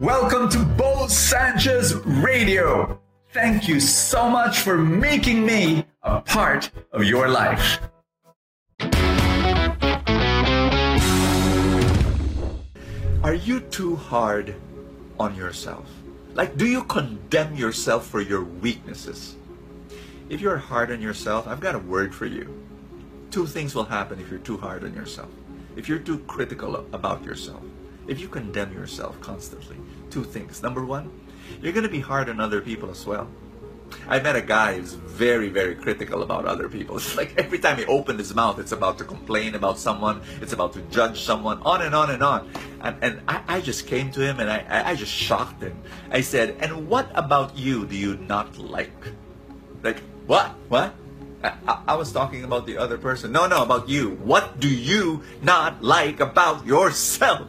Welcome to Bo Sanchez Radio. Thank you so much for making me a part of your life. Are you too hard on yourself? Like, do you condemn yourself for your weaknesses? If you're hard on yourself, I've got a word for you. Two things will happen if you're too hard on yourself. If you're too critical about yourself, if you condemn yourself constantly, two things. Number one, you're going to be hard on other people as well. I met a guy who's very, very critical about other people. It's like every time he opened his mouth, it's about to complain about someone, it's about to judge someone, on and on and on. And, and I, I just came to him and I, I just shocked him. I said, And what about you do you not like? Like, what? What? I, I, was talking about the other person. No, no, about you. What do you not like about yourself?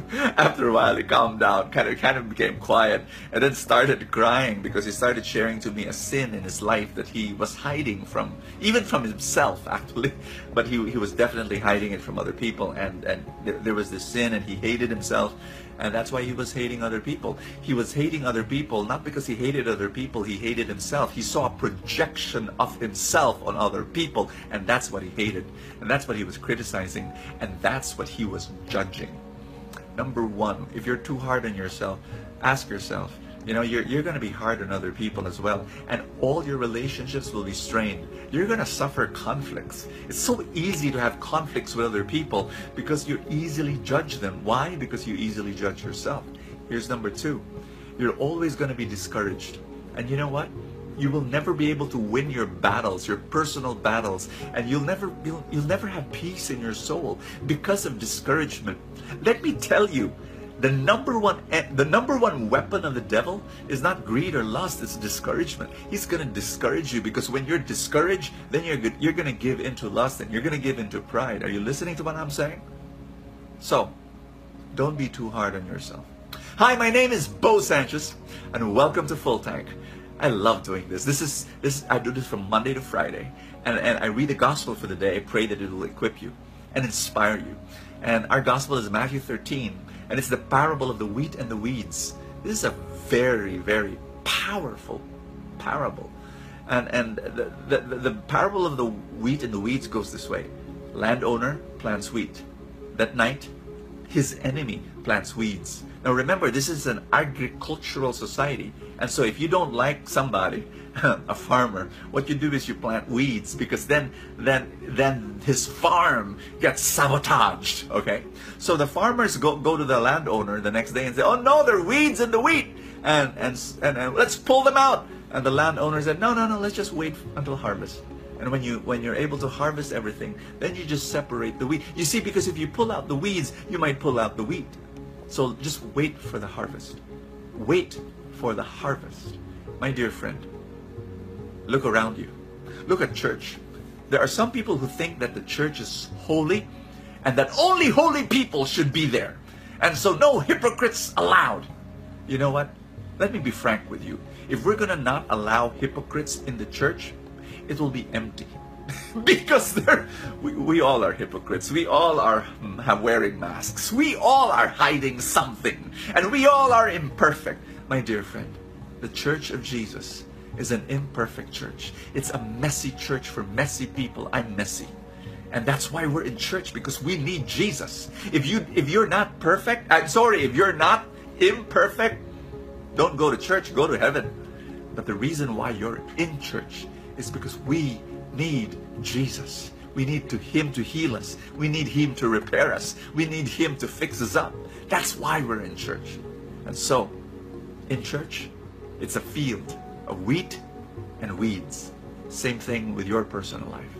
after a while he calmed down kind of kind of became quiet and then started crying because he started sharing to me a sin in his life that he was hiding from even from himself actually. But he, he was definitely hiding it from other people and and there, was this sin and he hated himself and that's why he was hating other people. He was hating other people not because he hated other people he hated himself. He saw a projection of himself on other people and that's what he hated and that's what he was criticizing and that's what he was judging number one, if you're too hard on yourself, ask yourself, you know, you're, you're going to be hard on other people as well. And all your relationships will be strained. You're going to suffer conflicts. It's so easy to have conflicts with other people because you easily judge them. Why? Because you easily judge yourself. Here's number two. You're always going to be discouraged. And you know what? You will never be able to win your battles, your personal battles, and you'll never you'll, you'll never have peace in your soul because of discouragement. Let me tell you, the number one eh, the number one weapon of the devil is not greed or lust it's discouragement. He's going to discourage you because when you're discouraged then you're you're going to give into lust and you're going to give into pride. Are you listening to what i'm saying? So don't be too hard on yourself. Hi my name is bo sanchez and welcome to full tank I love doing this. This is this I do this from Monday to Friday, and and I read the gospel for the day. I pray that it will equip you and inspire you. And our gospel is Matthew 13, and it's the parable of the wheat and the weeds. This is a very very powerful parable, and and the the, the parable of the wheat and the weeds goes this way: landowner plants wheat. That night, his enemy plants weeds. Now remember, this is an agricultural society. And so if you don't like somebody, a farmer, what you do is you plant weeds because then then then his farm gets sabotaged. Okay? So the farmers go, go to the landowner the next day and say, Oh no, there are weeds in the wheat and and, and, and let's pull them out. And the landowner said, No, no, no, let's just wait until harvest. And when you when you're able to harvest everything, then you just separate the wheat. You see, because if you pull out the weeds, you might pull out the wheat. So just wait for the harvest. Wait for the harvest. My dear friend, look around you. Look at church. There are some people who think that the church is holy and that only holy people should be there. And so no hypocrites allowed. You know what? Let me be frank with you. If we're going to not allow hypocrites in the church, it will be empty. because we, we all are hypocrites. We all are mm, have wearing masks. We all are hiding something. And we all are imperfect. My dear friend, the church of Jesus is an imperfect church. It's a messy church for messy people. I'm messy. And that's why we're in church because we need Jesus. If you if you're not perfect, I'm sorry, if you're not imperfect, don't go to church, go to heaven. But the reason why you're in church is because we need Jesus. We need to, Him to heal us. We need Him to repair us. We need Him to fix us up. That's why we're in church. And so, in church, it's a field of wheat and weeds. Same thing with your personal life.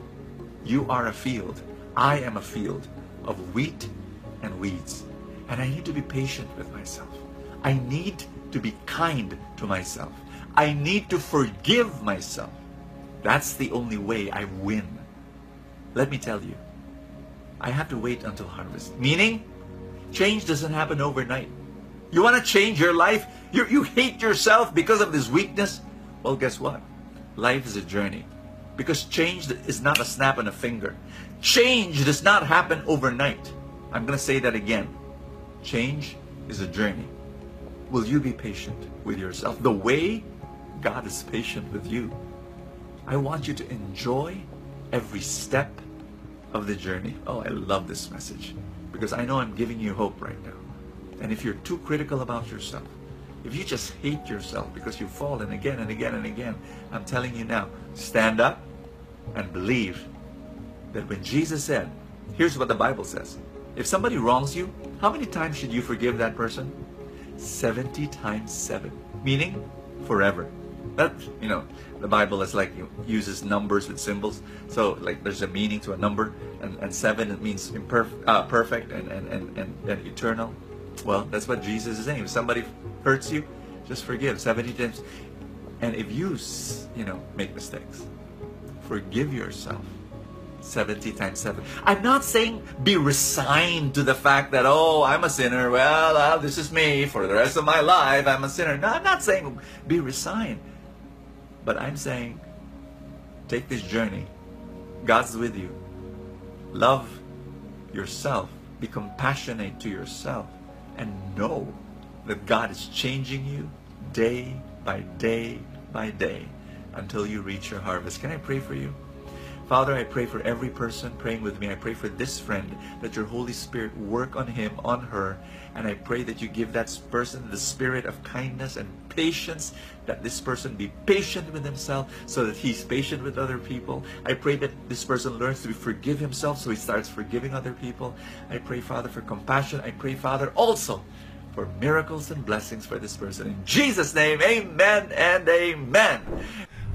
You are a field. I am a field of wheat and weeds. And I need to be patient with myself. I need to be kind to myself. I need to forgive myself. That's the only way I win. Let me tell you, I have to wait until harvest. Meaning, change doesn't happen overnight. You want to change your life? You, you hate yourself because of this weakness? Well, guess what? Life is a journey. Because change is not a snap on a finger. Change does not happen overnight. I'm going to say that again. Change is a journey. will you be patient with yourself the way God is patient with you? I want you to enjoy every step of the journey. Oh, I love this message because I know I'm giving you hope right now. And if you're too critical about yourself, if you just hate yourself because you've fallen again and again and again, I'm telling you now, stand up and believe that when Jesus said, here's what the Bible says. If somebody wrongs you, how many times should you forgive that person? 70 times 7, meaning forever. That, you know, the Bible is like uses numbers with symbols. So like there's a meaning to a number, and, and seven it means imperfect, uh, perfect, and, and, and, and, and eternal. Well, that's what Jesus is saying. If somebody hurts you, just forgive 70 times. And if you, you know, make mistakes, forgive yourself 70 times 7. I'm not saying be resigned to the fact that, oh, I'm a sinner. Well, uh, this is me for the rest of my life. I'm a sinner. No, I'm not saying be resigned. But I'm saying take this journey. God's with you. Love yourself. Be compassionate to yourself. And know that God is changing you day by day by day until you reach your harvest. Can I pray for you? Father, I pray for every person praying with me. I pray for this friend that your Holy Spirit work on him, on her, and I pray that you give that person the spirit of kindness and patience, that this person be patient with himself so that he's patient with other people. I pray that this person learns to forgive himself so he starts forgiving other people. I pray, Father, for compassion. I pray, Father, also for miracles and blessings for this person. In Jesus' name, amen and amen.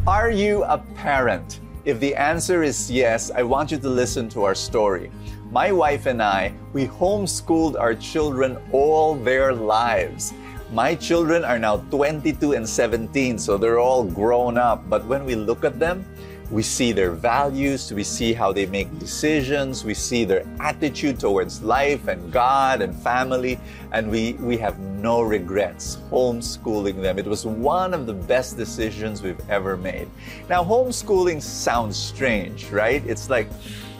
Are you a parent? If the answer is yes, I want you to listen to our story. My wife and I, we homeschooled our children all their lives. My children are now 22 and 17, so they're all grown up. But when we look at them, we see their values, we see how they make decisions, we see their attitude towards life and God and family, and we, we have no regrets homeschooling them. It was one of the best decisions we've ever made. Now, homeschooling sounds strange, right? It's like,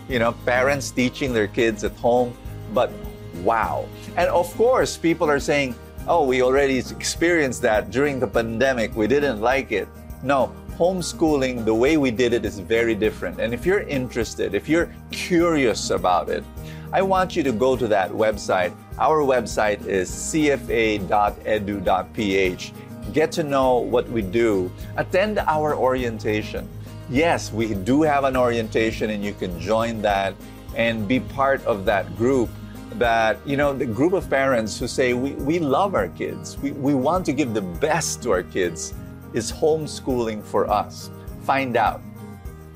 you know, parents teaching their kids at home, but wow. And of course, people are saying, oh, we already experienced that during the pandemic, we didn't like it. No, homeschooling, the way we did it is very different. And if you're interested, if you're curious about it, I want you to go to that website. Our website is cfa.edu.ph. Get to know what we do. Attend our orientation. Yes, we do have an orientation, and you can join that and be part of that group that you know the group of parents who say we, we love our kids we, we want to give the best to our kids is homeschooling for us? Find out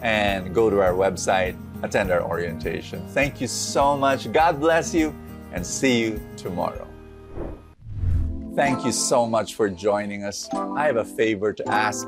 and go to our website, attend our orientation. Thank you so much. God bless you and see you tomorrow. Thank you so much for joining us. I have a favor to ask.